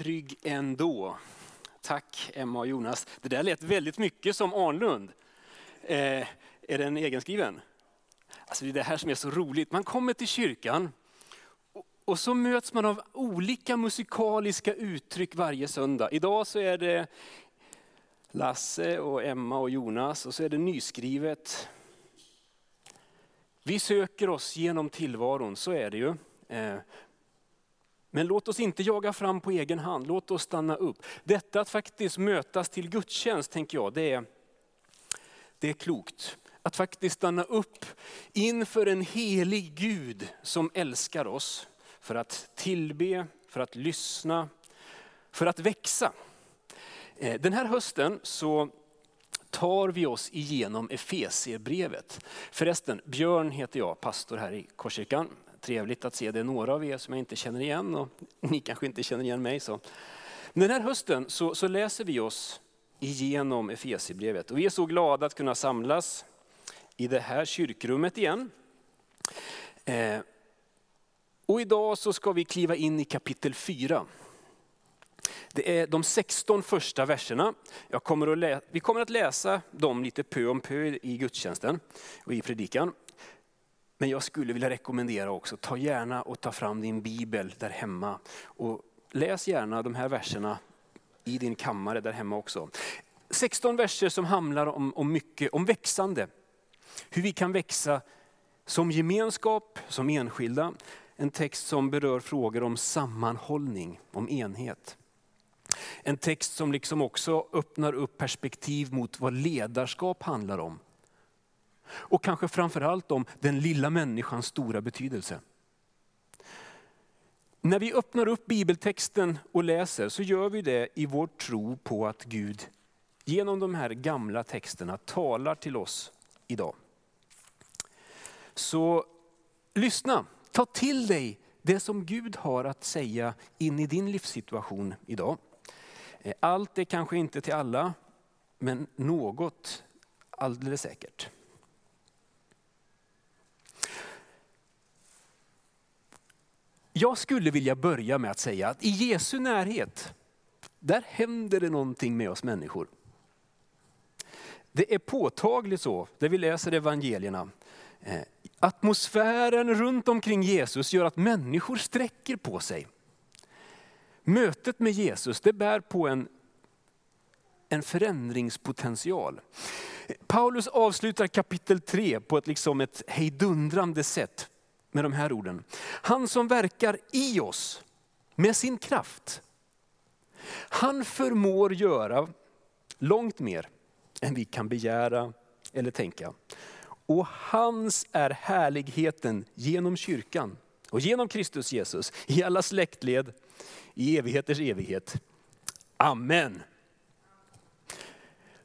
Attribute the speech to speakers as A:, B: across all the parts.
A: trygg ändå. Tack Emma och Jonas. Det där lät väldigt mycket som Arnlund. Eh, är den egenskriven? Alltså det är det här som är så roligt. Man kommer till kyrkan och, och så möts man av olika musikaliska uttryck varje söndag. Idag så är det Lasse och Emma och Jonas och så är det nyskrivet. Vi söker oss genom tillvaron, så är det ju. Eh, men låt oss inte jaga fram på egen hand, låt oss stanna upp. Detta att faktiskt mötas till gudstjänst, tänker jag, det är, det är klokt. Att faktiskt stanna upp inför en helig Gud som älskar oss. För att tillbe, för att lyssna, för att växa. Eh, den här hösten så tar vi oss igenom Efesierbrevet. Förresten, Björn heter jag, pastor här i Korskyrkan. Trevligt att se det är några av er som jag inte känner igen och ni kanske inte känner igen mig. Så. Den här hösten så, så läser vi oss igenom Efesierbrevet och vi är så glada att kunna samlas i det här kyrkrummet igen. Eh, och idag så ska vi kliva in i kapitel 4. Det är de 16 första verserna. Jag kommer att vi kommer att läsa dem lite pö om pö i gudstjänsten och i predikan. Men jag skulle vilja rekommendera också, ta gärna och ta fram din bibel där hemma. Och läs gärna de här verserna i din kammare där hemma också. 16 verser som handlar om, om mycket, om växande. Hur vi kan växa som gemenskap, som enskilda. En text som berör frågor om sammanhållning, om enhet. En text som liksom också öppnar upp perspektiv mot vad ledarskap handlar om. Och kanske framförallt om den lilla människans stora betydelse. När vi öppnar upp bibeltexten och läser så gör vi det i vår tro på att Gud genom de här gamla texterna talar till oss idag. Så lyssna, ta till dig det som Gud har att säga in i din livssituation idag. Allt är kanske inte till alla, men något alldeles säkert. Jag skulle vilja börja med att säga att i Jesu närhet, där händer det någonting med oss människor. Det är påtagligt så, när vi läser evangelierna. Eh, atmosfären runt omkring Jesus gör att människor sträcker på sig. Mötet med Jesus det bär på en, en förändringspotential. Paulus avslutar kapitel 3 på ett, liksom ett hejdundrande sätt med de här orden. Han som verkar i oss med sin kraft. Han förmår göra långt mer än vi kan begära eller tänka. Och hans är härligheten genom kyrkan och genom Kristus Jesus i alla släktled i evigheters evighet. Amen.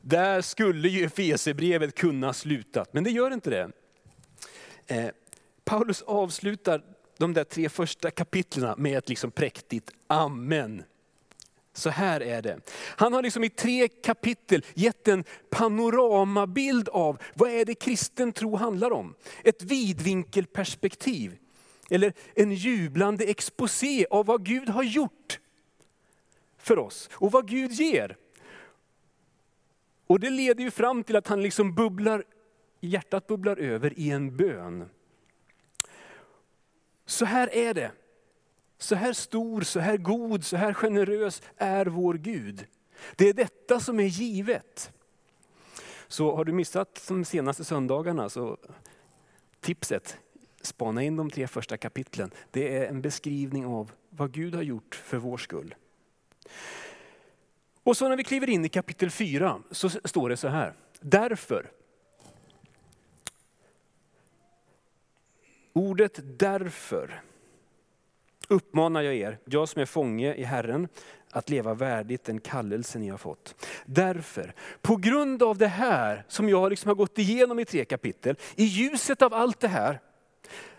A: Där skulle ju Efesierbrevet kunna sluta, men det gör inte det. Eh, Paulus avslutar de där tre första kapitlen med ett liksom präktigt amen. Så här är det. Han har liksom i tre kapitel gett en panoramabild av vad är det kristen tro handlar om. Ett vidvinkelperspektiv. Eller en jublande exposé av vad Gud har gjort för oss och vad Gud ger. Och det leder ju fram till att han liksom bubblar, hjärtat bubblar över i en bön. Så här är det. Så här stor, så här god, så här generös är vår Gud. Det är detta som är givet. Så har du missat de senaste söndagarna, så tipset, spana in de tre första kapitlen. Det är en beskrivning av vad Gud har gjort för vår skull. Och så när vi kliver in i kapitel 4 så står det så här. Därför. Ordet därför uppmanar jag er, jag som är fånge i Herren, att leva värdigt den kallelse ni har fått. Därför, på grund av det här som jag liksom har gått igenom i tre kapitel, i ljuset av allt det här,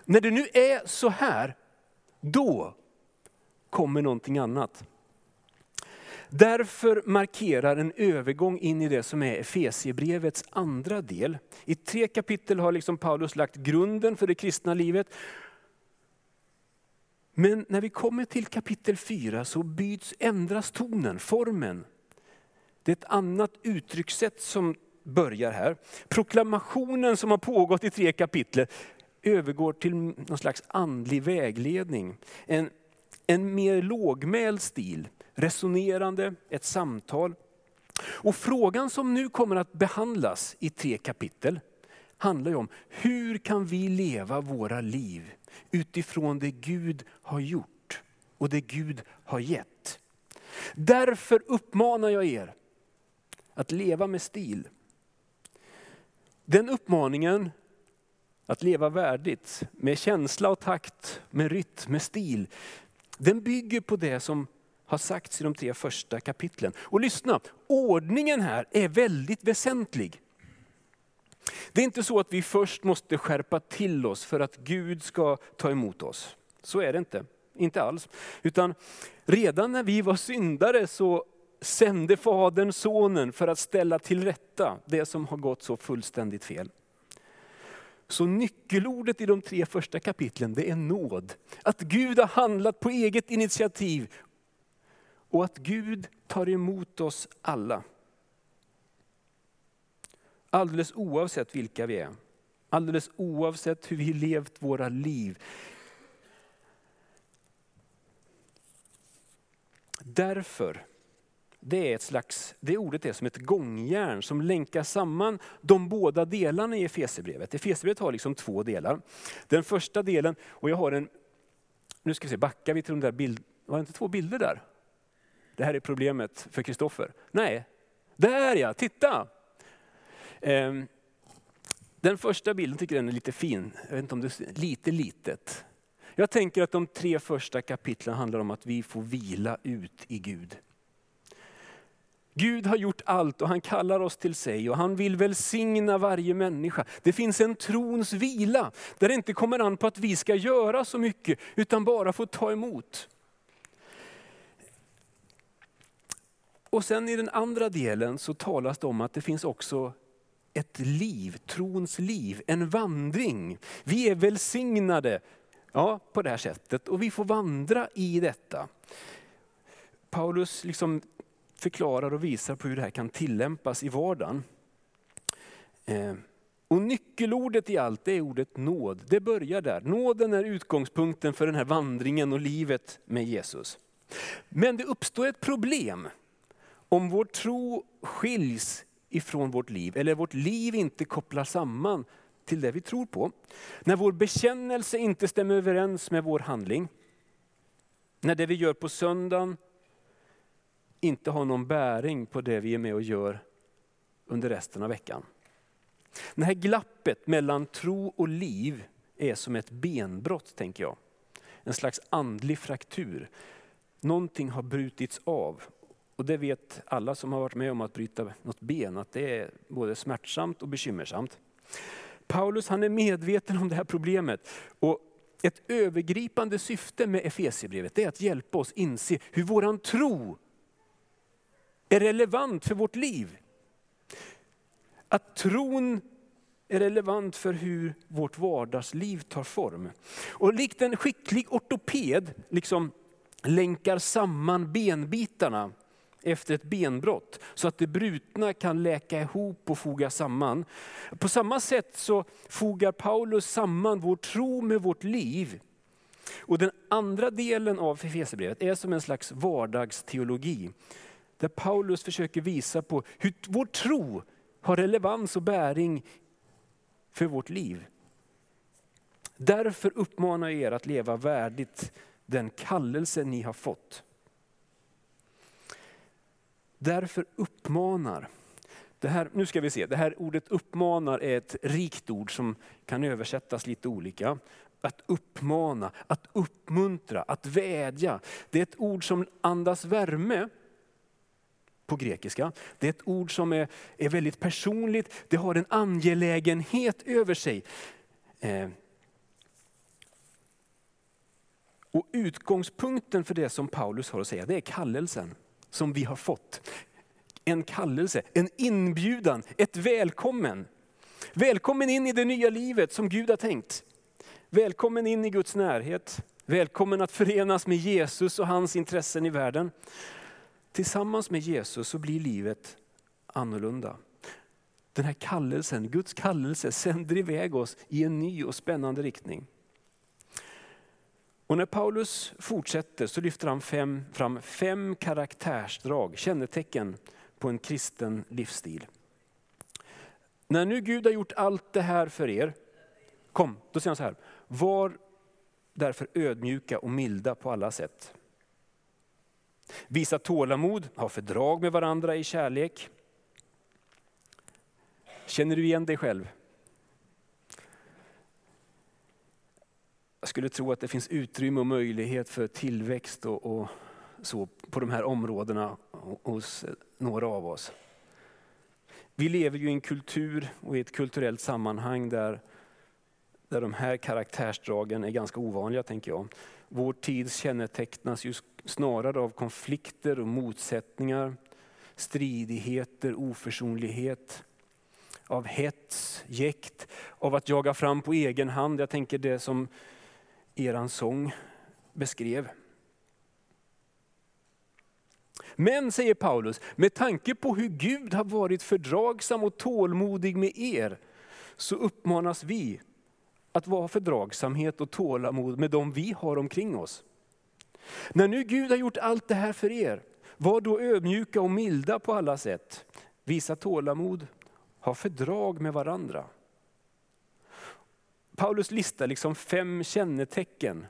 A: när det nu är så här, då kommer någonting annat. Därför markerar en övergång in i det som är Efesiebrevets andra del. I tre kapitel har liksom Paulus lagt grunden för det kristna livet. Men när vi kommer till kapitel 4 så byts, ändras tonen, formen. Det är ett annat uttryckssätt som börjar här. Proklamationen som har pågått i tre kapitel övergår till någon slags andlig vägledning. En, en mer lågmäld stil, resonerande, ett samtal. Och frågan som nu kommer att behandlas i tre kapitel handlar om hur kan vi leva våra liv utifrån det Gud har gjort och det Gud har gett. Därför uppmanar jag er att leva med stil. Den uppmaningen, att leva värdigt, med känsla och takt, med rytm, med stil, den bygger på det som har sagts i de tre första kapitlen. Och lyssna, ordningen här är väldigt väsentlig. Det är inte så att vi först måste skärpa till oss för att Gud ska ta emot oss. Så är det inte, inte alls. Utan redan när vi var syndare så sände Fadern Sonen för att ställa till rätta det som har gått så fullständigt fel. Så nyckelordet i de tre första kapitlen det är nåd. Att Gud har handlat på eget initiativ och att Gud tar emot oss alla. Alldeles oavsett vilka vi är. Alldeles oavsett hur vi levt våra liv. Därför, det är ett slags, det ordet är som ett gångjärn som länkar samman de båda delarna i Efesierbrevet. Efesierbrevet har liksom två delar. Den första delen, och jag har en, nu ska vi se, backar vi till de där bilderna, var det inte två bilder där? Det här är problemet för Kristoffer. Nej, där ja, titta! Ehm, den första bilden tycker jag är lite fin, jag vet inte om det är lite litet. Jag tänker att de tre första kapitlen handlar om att vi får vila ut i Gud. Gud har gjort allt och han kallar oss till sig och han vill välsigna varje människa. Det finns en trons vila där det inte kommer an på att vi ska göra så mycket utan bara få ta emot. Och sen i den andra delen så talas det om att det finns också ett liv, trons liv, en vandring. Vi är välsignade ja, på det här sättet och vi får vandra i detta. Paulus liksom förklarar och visar på hur det här kan tillämpas i vardagen. Eh, och nyckelordet i allt är ordet nåd. Det börjar där. Nåden är utgångspunkten för den här vandringen och livet med Jesus. Men det uppstår ett problem om vår tro skiljs ifrån vårt liv, eller vårt liv inte kopplar samman till det vi tror på. När vår bekännelse inte stämmer överens med vår handling. När det vi gör på söndagen inte har någon bäring på det vi är med och gör under resten av veckan. Det här glappet mellan tro och liv är som ett benbrott tänker jag. En slags andlig fraktur. Någonting har brutits av och det vet alla som har varit med om att bryta något ben, att det är både smärtsamt och bekymmersamt. Paulus han är medveten om det här problemet. Och ett övergripande syfte med Efesierbrevet är att hjälpa oss inse hur våran tro är relevant för vårt liv. Att tron är relevant för hur vårt vardagsliv tar form. Och likt en skicklig ortoped liksom länkar samman benbitarna efter ett benbrott så att det brutna kan läka ihop och foga samman. På samma sätt så fogar Paulus samman vår tro med vårt liv. Och den andra delen av Efesierbrevet är som en slags vardagsteologi. Där Paulus försöker visa på hur vår tro har relevans och bäring för vårt liv. Därför uppmanar jag er att leva värdigt den kallelse ni har fått. Därför uppmanar. Det här, nu ska vi se, det här ordet uppmanar är ett rikt ord som kan översättas lite olika. Att uppmana, att uppmuntra, att vädja. Det är ett ord som andas värme på grekiska. Det är ett ord som är, är väldigt personligt, det har en angelägenhet över sig. Eh. Och utgångspunkten för det som Paulus har att säga, det är kallelsen som vi har fått. En kallelse, en inbjudan, ett välkommen. Välkommen in i det nya livet som Gud har tänkt. Välkommen in i Guds närhet. Välkommen att förenas med Jesus och hans intressen i världen. Tillsammans med Jesus så blir livet annorlunda. Den här kallelsen, Guds kallelse sänder iväg oss i en ny och spännande riktning. Och när Paulus fortsätter så lyfter han fem, fram fem karaktärsdrag, kännetecken på en kristen livsstil. När nu Gud har gjort allt det här för er, kom, då säger han så här, var därför ödmjuka och milda på alla sätt. Visa tålamod, ha fördrag med varandra i kärlek. Känner du igen dig själv? Jag skulle tro att det finns utrymme och möjlighet för tillväxt och, och så på de här områdena hos eh, några av oss. Vi lever ju i en kultur och i ett kulturellt sammanhang där, där de här karaktärsdragen är ganska ovanliga tänker jag. Vår tid kännetecknas ju snarare av konflikter och motsättningar, stridigheter, oförsonlighet, av hets, jäkt, av att jaga fram på egen hand. Jag tänker det som eran sång beskrev. Men, säger Paulus, med tanke på hur Gud har varit fördragsam och tålmodig med er, så uppmanas vi att vara fördragsamhet och tålamod med dem vi har omkring oss. När nu Gud har gjort allt det här för er, var då ödmjuka och milda på alla sätt. Visa tålamod, ha fördrag med varandra. Paulus listar liksom fem kännetecken,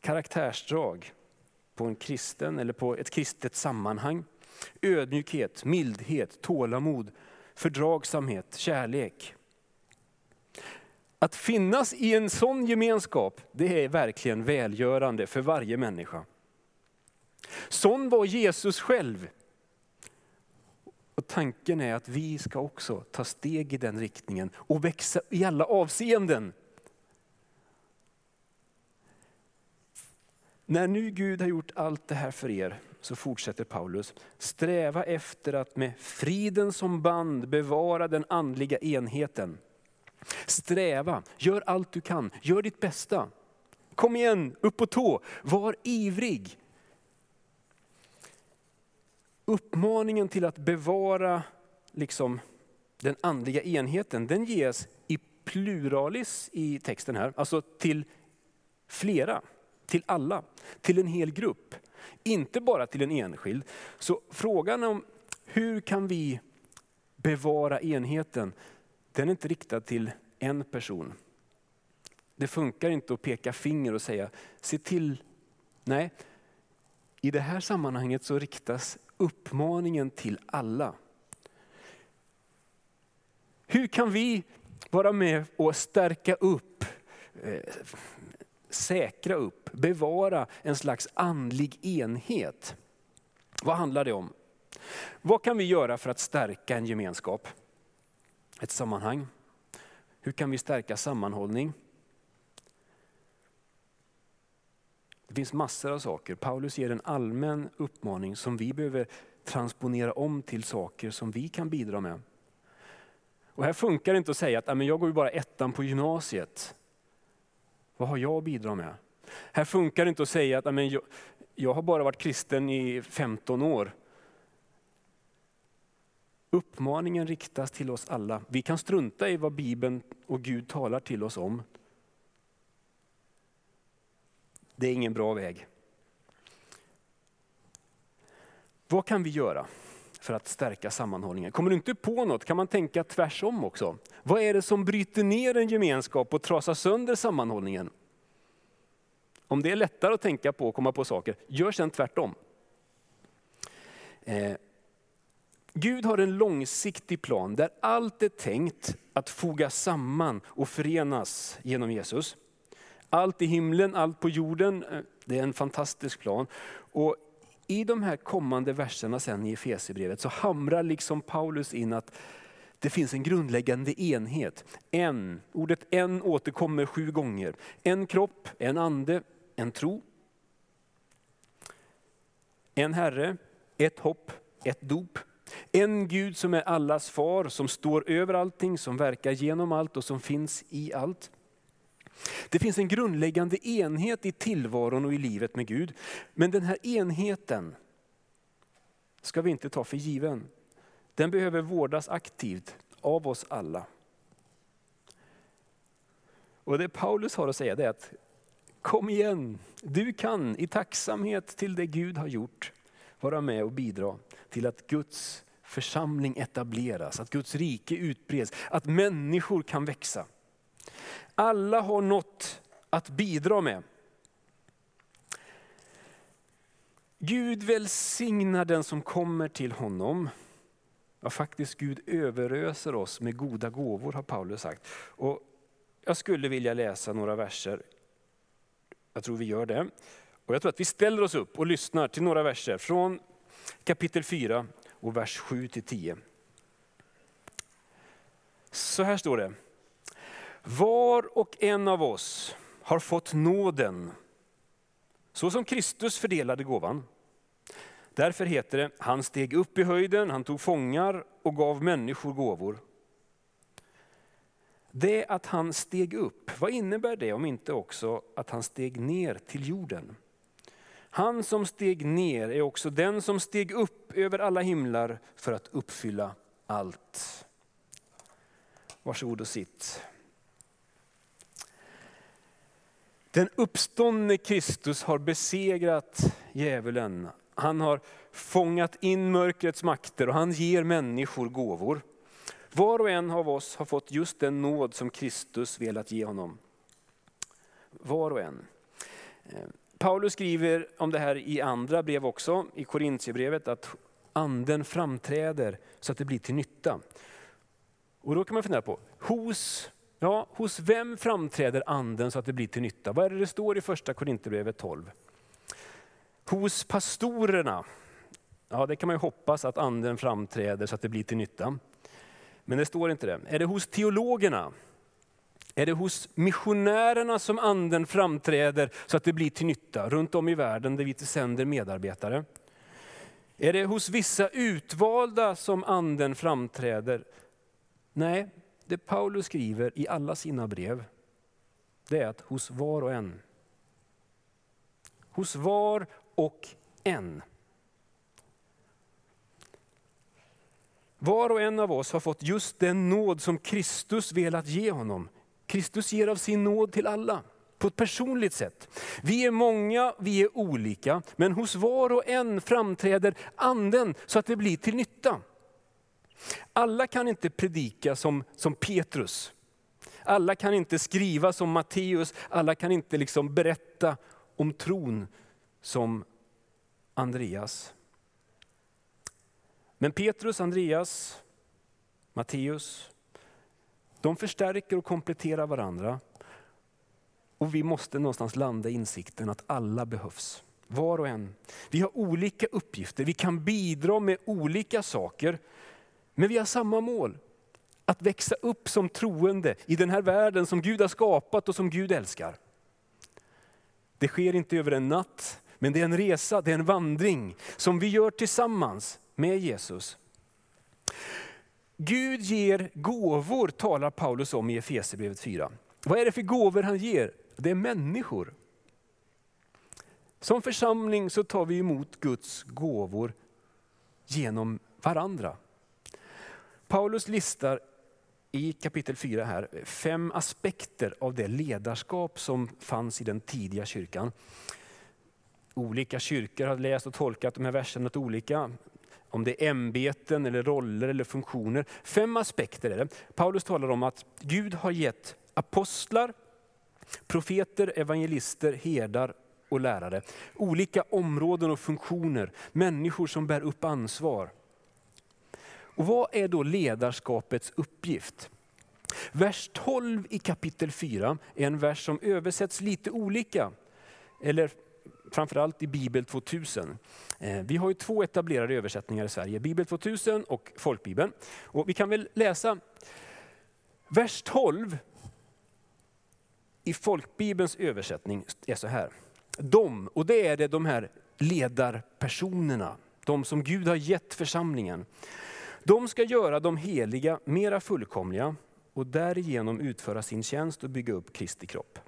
A: karaktärsdrag på en kristen eller på ett kristet sammanhang. Ödmjukhet, mildhet, tålamod, fördragsamhet, kärlek. Att finnas i en sån gemenskap, det är verkligen välgörande för varje människa. Sån var Jesus själv. Och tanken är att vi ska också ta steg i den riktningen och växa i alla avseenden. När nu Gud har gjort allt det här för er, så fortsätter Paulus, sträva efter att med friden som band bevara den andliga enheten. Sträva, gör allt du kan, gör ditt bästa. Kom igen, upp på tå, var ivrig. Uppmaningen till att bevara liksom, den andliga enheten, den ges i pluralis i texten här, alltså till flera, till alla, till en hel grupp. Inte bara till en enskild. Så frågan om hur kan vi bevara enheten, den är inte riktad till en person. Det funkar inte att peka finger och säga, se till, nej. I det här sammanhanget så riktas uppmaningen till alla. Hur kan vi vara med och stärka upp, eh, säkra upp, bevara en slags andlig enhet? Vad handlar det om? Vad kan vi göra för att stärka en gemenskap? Ett sammanhang? Hur kan vi stärka sammanhållning? Det finns massor av saker. Paulus ger en allmän uppmaning som vi behöver transponera om till saker som vi kan bidra med. Och här funkar det inte att säga att jag går ju bara ettan på gymnasiet. Vad har jag att bidra med? Här funkar det inte att säga att jag, jag har bara varit kristen i 15 år. Uppmaningen riktas till oss alla. Vi kan strunta i vad Bibeln och Gud talar till oss om. Det är ingen bra väg. Vad kan vi göra för att stärka sammanhållningen? Kommer du inte på något kan man tänka tvärsom också. Vad är det som bryter ner en gemenskap och trasar sönder sammanhållningen? Om det är lättare att tänka på och komma på saker, gör sen tvärtom. Eh, Gud har en långsiktig plan där allt är tänkt att fogas samman och förenas genom Jesus. Allt i himlen, allt på jorden, eh, det är en fantastisk plan. Och I de här kommande verserna sen i Efesierbrevet så hamrar liksom Paulus in att det finns en grundläggande enhet. En, ordet en återkommer sju gånger. En kropp, en ande, en tro. En Herre, ett hopp, ett dop. En Gud som är allas far, som står över allting, som verkar genom allt och som finns i allt. Det finns en grundläggande enhet i tillvaron och i livet med Gud. Men den här enheten ska vi inte ta för given. Den behöver vårdas aktivt av oss alla. Och det Paulus har att säga är att kom igen, du kan i tacksamhet till det Gud har gjort vara med och bidra till att Guds församling etableras, att Guds rike utbreds, att människor kan växa. Alla har något att bidra med. Gud välsignar den som kommer till honom. Ja, faktiskt Gud överöser oss med goda gåvor har Paulus sagt. Och jag skulle vilja läsa några verser. Jag tror vi gör det. Och jag tror att vi ställer oss upp och lyssnar till några verser från kapitel 4 och vers 7 till 10. Så här står det. Var och en av oss har fått nåden, så som Kristus fördelade gåvan. Därför heter det, han steg upp i höjden, han tog fångar och gav människor gåvor. Det att han steg upp, vad innebär det om inte också att han steg ner till jorden? Han som steg ner är också den som steg upp över alla himlar för att uppfylla allt. Varsågod och sitt. Den uppståndne Kristus har besegrat djävulen. Han har fångat in mörkrets makter och han ger människor gåvor. Var och en av oss har fått just den nåd som Kristus velat ge honom. Var och en. Eh, Paulus skriver om det här i andra brev också, i Korintierbrevet, att anden framträder så att det blir till nytta. Och då kan man fundera på, hos, ja, hos vem framträder anden så att det blir till nytta? Vad är det det står i första Korinthierbrevet 12? Hos pastorerna, ja det kan man ju hoppas att anden framträder så att det blir till nytta. Men det står inte det. Är det hos teologerna? Är det hos missionärerna som anden framträder så att det blir till nytta runt om i världen där vi sänder medarbetare? Är det hos vissa utvalda som anden framträder? Nej, det Paulus skriver i alla sina brev, det är att hos var och en. Hos var och en. Var och en av oss har fått just den nåd som Kristus velat ge honom. Kristus ger av sin nåd till alla på ett personligt sätt. Vi är många, vi är olika, men hos var och en framträder anden så att det blir till nytta. Alla kan inte predika som, som Petrus. Alla kan inte skriva som Matteus, alla kan inte liksom berätta om tron som Andreas. Men Petrus, Andreas, Matteus, de förstärker och kompletterar varandra. Och vi måste någonstans landa i insikten att alla behövs. Var och en. Vi har olika uppgifter, vi kan bidra med olika saker. Men vi har samma mål. Att växa upp som troende i den här världen som Gud har skapat och som Gud älskar. Det sker inte över en natt, men det är en resa, det är en vandring som vi gör tillsammans med Jesus. Gud ger gåvor talar Paulus om i Efesierbrevet 4. Vad är det för gåvor han ger? Det är människor. Som församling så tar vi emot Guds gåvor genom varandra. Paulus listar i kapitel 4 här fem aspekter av det ledarskap som fanns i den tidiga kyrkan. Olika kyrkor har läst och tolkat de här verserna olika om det är ämbeten, eller roller eller funktioner. Fem aspekter är det. Paulus talar om att Gud har gett apostlar, profeter, evangelister, herdar och lärare. Olika områden och funktioner, människor som bär upp ansvar. Och vad är då ledarskapets uppgift? Vers 12 i kapitel 4 är en vers som översätts lite olika. Eller framförallt i Bibel 2000. Eh, vi har ju två etablerade översättningar i Sverige, Bibel 2000 och Folkbibeln. Och vi kan väl läsa vers 12 i Folkbibelns översättning är så här. De, och det är det de här ledarpersonerna, de som Gud har gett församlingen. De ska göra de heliga mera fullkomliga, och därigenom utföra sin tjänst och bygga upp Kristi kropp.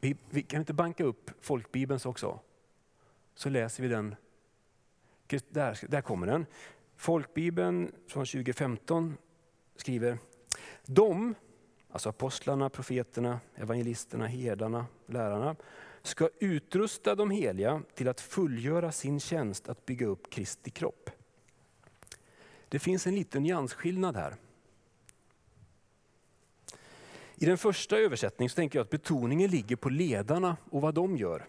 A: Vi, vi kan inte banka upp folkbibelns också? Så läser vi den. Där, där kommer den. Folkbibeln från 2015 skriver, de, alltså apostlarna, profeterna, evangelisterna, herdarna, lärarna, ska utrusta de heliga till att fullgöra sin tjänst att bygga upp Kristi kropp. Det finns en liten nyansskillnad här. I den första översättningen så tänker jag att betoningen ligger på ledarna och vad de gör.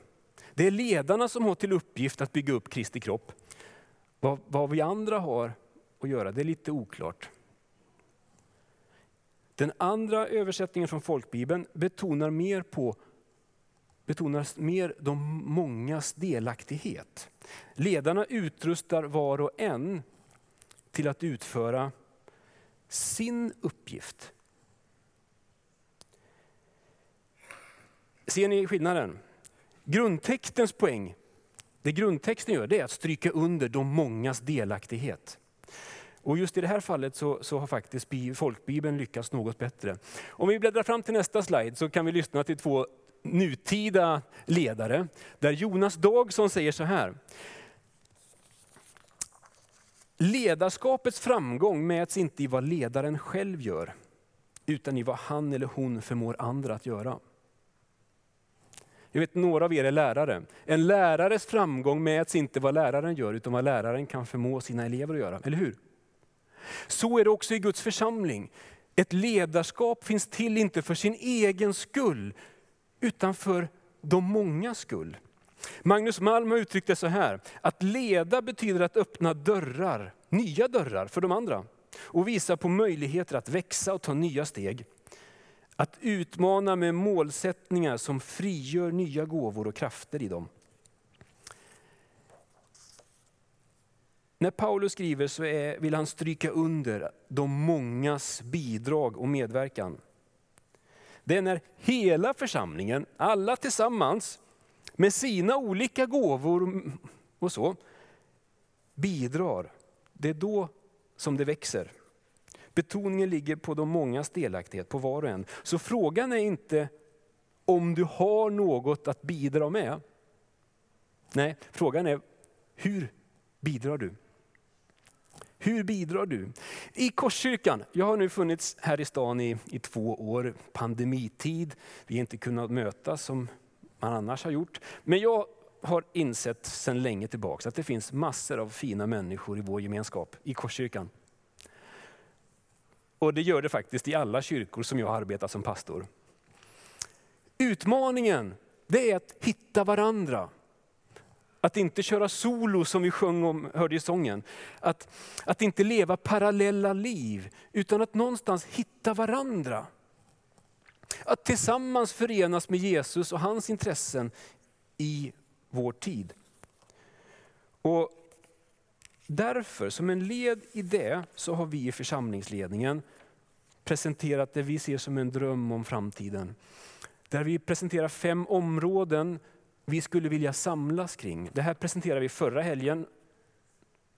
A: Det är ledarna som har till uppgift att bygga upp Kristi kropp. Vad, vad vi andra har att göra, det är lite oklart. Den andra översättningen från folkbibeln betonar mer på betonas mer de mångas delaktighet. Ledarna utrustar var och en till att utföra sin uppgift. Ser ni skillnaden? Grundtextens poäng, det grundtexten gör, det är att stryka under de mångas delaktighet. Och just i det här fallet så, så har faktiskt folkbibeln lyckats något bättre. Om vi bläddrar fram till nästa slide så kan vi lyssna till två nutida ledare. Där Jonas Dagson säger så här. Ledarskapets framgång mäts inte i vad ledaren själv gör, utan i vad han eller hon förmår andra att göra. Jag vet några av er är lärare. En lärares framgång mäts inte vad läraren gör, utan vad läraren kan förmå sina elever att göra. Eller hur? Så är det också i Guds församling. Ett ledarskap finns till inte för sin egen skull, utan för de många skull. Magnus Malm har uttryckt det så här, att leda betyder att öppna dörrar, nya dörrar för de andra. Och visa på möjligheter att växa och ta nya steg. Att utmana med målsättningar som frigör nya gåvor och krafter i dem. När Paulus skriver så är, vill han stryka under de mångas bidrag och medverkan. Det är när hela församlingen, alla tillsammans, med sina olika gåvor och så, bidrar. Det är då som det växer. Betoningen ligger på de mångas delaktighet, på var och en. Så frågan är inte om du har något att bidra med. Nej, frågan är hur bidrar du? Hur bidrar du? I Korskyrkan, jag har nu funnits här i stan i, i två år, pandemitid. Vi har inte kunnat mötas som man annars har gjort. Men jag har insett sedan länge tillbaka att det finns massor av fina människor i vår gemenskap, i Korskyrkan. Och det gör det faktiskt i alla kyrkor som jag har arbetat som pastor. Utmaningen, det är att hitta varandra. Att inte köra solo som vi sjöng om, hörde i sången. Att, att inte leva parallella liv, utan att någonstans hitta varandra. Att tillsammans förenas med Jesus och hans intressen i vår tid. Och därför, som en led i det, så har vi i församlingsledningen presenterat det vi ser som en dröm om framtiden. Där vi presenterar fem områden vi skulle vilja samlas kring. Det här presenterade vi förra helgen.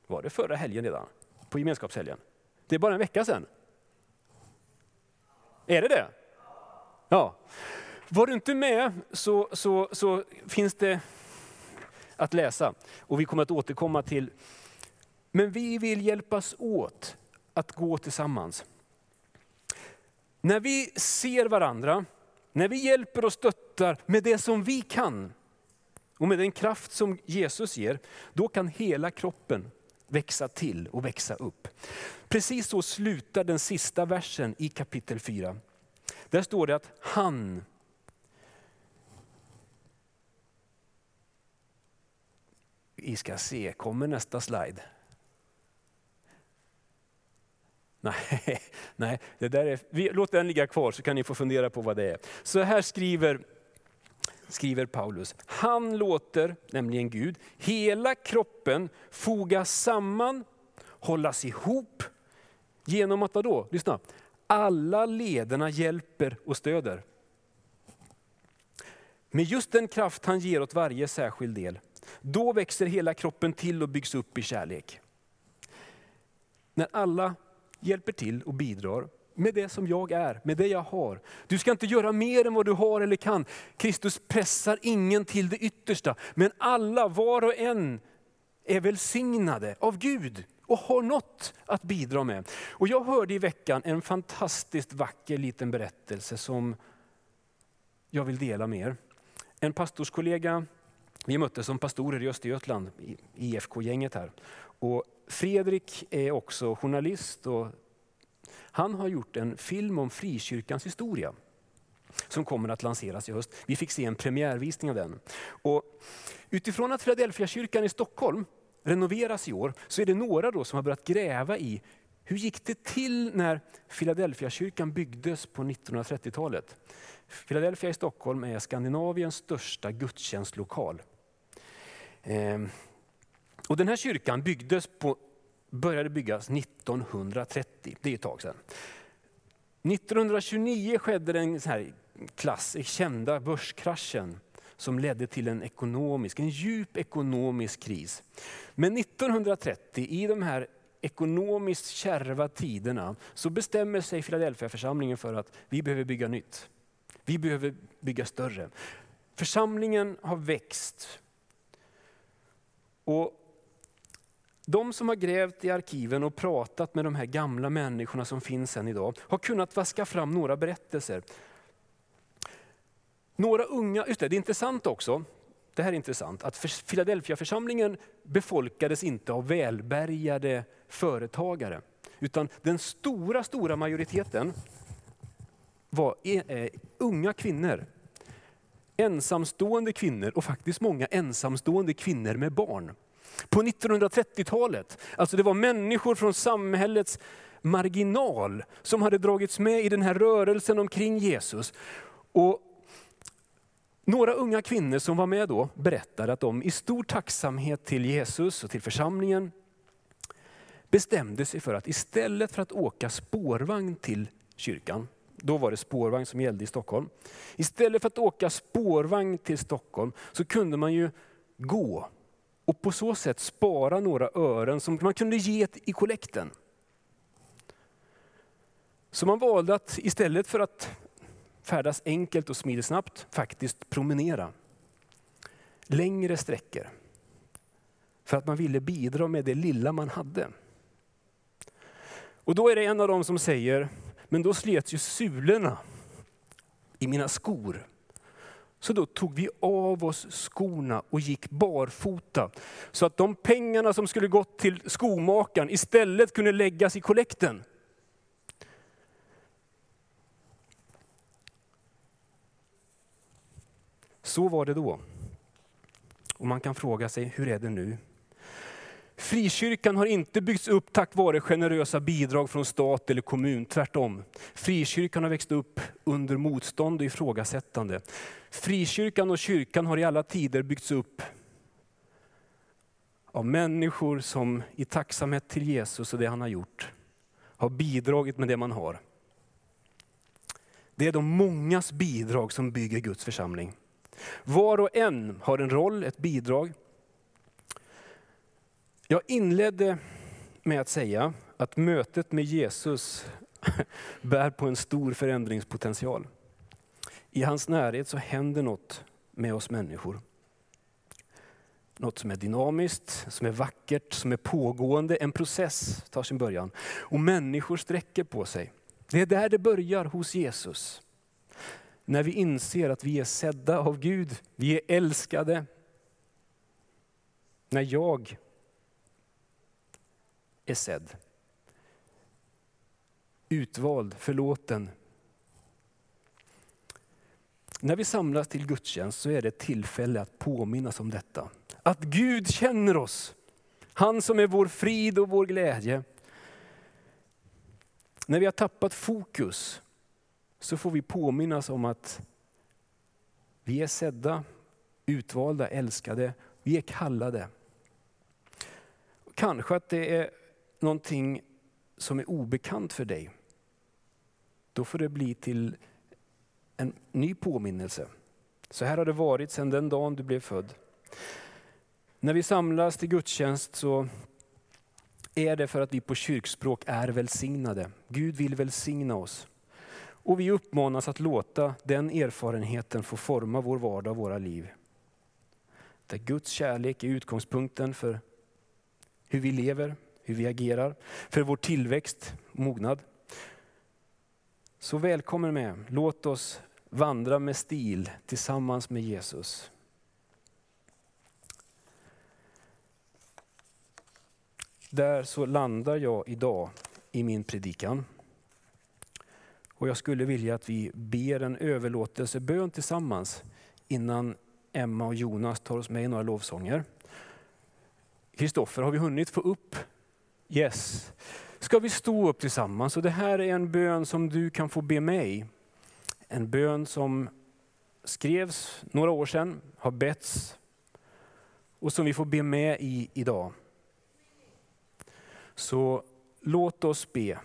A: Var det förra helgen redan? På gemenskapshelgen? Det är bara en vecka sedan. Är det det? Ja. Var du inte med så, så, så finns det att läsa. Och vi kommer att återkomma till. Men vi vill hjälpas åt att gå tillsammans. När vi ser varandra, när vi hjälper och stöttar med det som vi kan, och med den kraft som Jesus ger, då kan hela kroppen växa till och växa upp. Precis så slutar den sista versen i kapitel 4. Där står det att han Vi ska se, kommer nästa slide? Nej, nej det där är, vi, låt den ligga kvar så kan ni få fundera på vad det är. Så här skriver skriver Paulus. Han låter, nämligen Gud, hela kroppen fogas samman, hållas ihop genom att vadå? Lyssna. Alla lederna hjälper och stöder. Med just den kraft han ger åt varje särskild del, då växer hela kroppen till och byggs upp i kärlek. När alla hjälper till och bidrar med det som jag är, med det jag har. Du ska inte göra mer än vad du har eller kan. Kristus pressar ingen till det yttersta. Men alla, var och en, är välsignade av Gud och har något att bidra med. Och jag hörde i veckan en fantastiskt vacker liten berättelse som jag vill dela med er. En pastorskollega, vi möttes som pastorer i Östergötland, IFK-gänget här. Och Fredrik är också journalist och han har gjort en film om frikyrkans historia som kommer att lanseras i höst. Vi fick se en premiärvisning av den. Och utifrån att Philadelphia-kyrkan i Stockholm renoveras i år, så är det några då som har börjat gräva i hur gick det till när Philadelphia-kyrkan byggdes på 1930-talet? Philadelphia i Stockholm är Skandinaviens största gudstjänstlokal. Ehm, och den här kyrkan byggdes på, började byggas 1930, det är ett tag sedan. 1929 skedde den så här klass, kända börskraschen som ledde till en ekonomisk, en djup ekonomisk kris. Men 1930, i de här ekonomiskt kärva tiderna, så bestämmer sig Philadelphia-församlingen för att vi behöver bygga nytt. Vi behöver bygga större. Församlingen har växt. Och de som har grävt i arkiven och pratat med de här gamla människorna som finns än idag, har kunnat vaska fram några berättelser några unga, just det, det är intressant också, det här är intressant, att Philadelphia-församlingen befolkades inte av välbärgade företagare. Utan den stora, stora majoriteten var eh, eh, unga kvinnor. Ensamstående kvinnor och faktiskt många ensamstående kvinnor med barn. På 1930-talet, alltså det var människor från samhällets marginal som hade dragits med i den här rörelsen omkring Jesus. Och några unga kvinnor som var med då berättade att de i stor tacksamhet till Jesus och till församlingen bestämde sig för att istället för att åka spårvagn till kyrkan, då var det spårvagn som gällde i Stockholm. Istället för att åka spårvagn till Stockholm så kunde man ju gå och på så sätt spara några ören som man kunde ge i kollekten. Så man valde att istället för att färdas enkelt och smidigt snabbt, faktiskt promenera. Längre sträckor. För att man ville bidra med det lilla man hade. Och då är det en av dem som säger, men då slets ju sulorna i mina skor. Så då tog vi av oss skorna och gick barfota. Så att de pengarna som skulle gått till skomakaren istället kunde läggas i kollekten. Så var det då. Och man kan fråga sig, hur är det nu? Frikyrkan har inte byggts upp tack vare generösa bidrag från stat eller kommun, tvärtom. Frikyrkan har växt upp under motstånd och ifrågasättande. Frikyrkan och kyrkan har i alla tider byggts upp av människor som i tacksamhet till Jesus och det han har gjort, har bidragit med det man har. Det är de mångas bidrag som bygger Guds församling. Var och en har en roll, ett bidrag. Jag inledde med att säga att mötet med Jesus bär på en stor förändringspotential. I hans närhet så händer något med oss människor. Något som är dynamiskt, som är vackert, som är pågående. En process tar sin början. Och människor sträcker på sig. Det är där det börjar hos Jesus. När vi inser att vi är sedda av Gud, vi är älskade. När jag är sedd. Utvald, förlåten. När vi samlas till gudstjänst så är det ett tillfälle att påminnas om detta. Att Gud känner oss. Han som är vår frid och vår glädje. När vi har tappat fokus så får vi påminnas om att vi är sedda, utvalda, älskade, vi är kallade. Kanske att det är någonting som är obekant för dig. Då får det bli till en ny påminnelse. Så här har det varit sedan den dagen du blev född. När vi samlas till gudstjänst så är det för att vi på kyrkspråk är välsignade. Gud vill välsigna oss. Och vi uppmanas att låta den erfarenheten få forma vår vardag och våra liv. Där Guds kärlek är utgångspunkten för hur vi lever, hur vi agerar, för vår tillväxt och mognad. Så välkommen med. Låt oss vandra med stil tillsammans med Jesus. Där så landar jag idag i min predikan. Och jag skulle vilja att vi ber en överlåtelsebön tillsammans innan Emma och Jonas tar oss med i några lovsånger. Kristoffer, har vi hunnit få upp? Yes. Ska vi stå upp tillsammans? Och det här är en bön som du kan få be mig. En bön som skrevs några år sedan, har betts och som vi får be med i idag. Så låt oss be.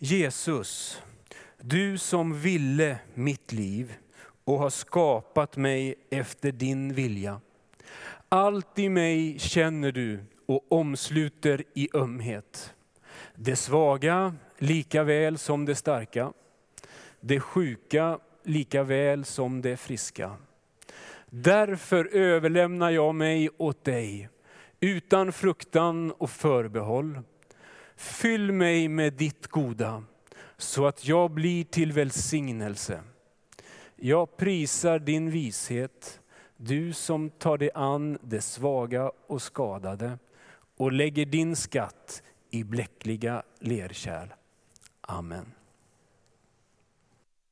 A: Jesus, du som ville mitt liv och har skapat mig efter din vilja. Allt i mig känner du och omsluter i ömhet. Det svaga lika väl som det starka. Det sjuka lika väl som det friska. Därför överlämnar jag mig åt dig utan fruktan och förbehåll. Fyll mig med ditt goda så att jag blir till välsignelse. Jag prisar din vishet, du som tar dig an det svaga och skadade och lägger din skatt i bläckliga lerkärl. Amen.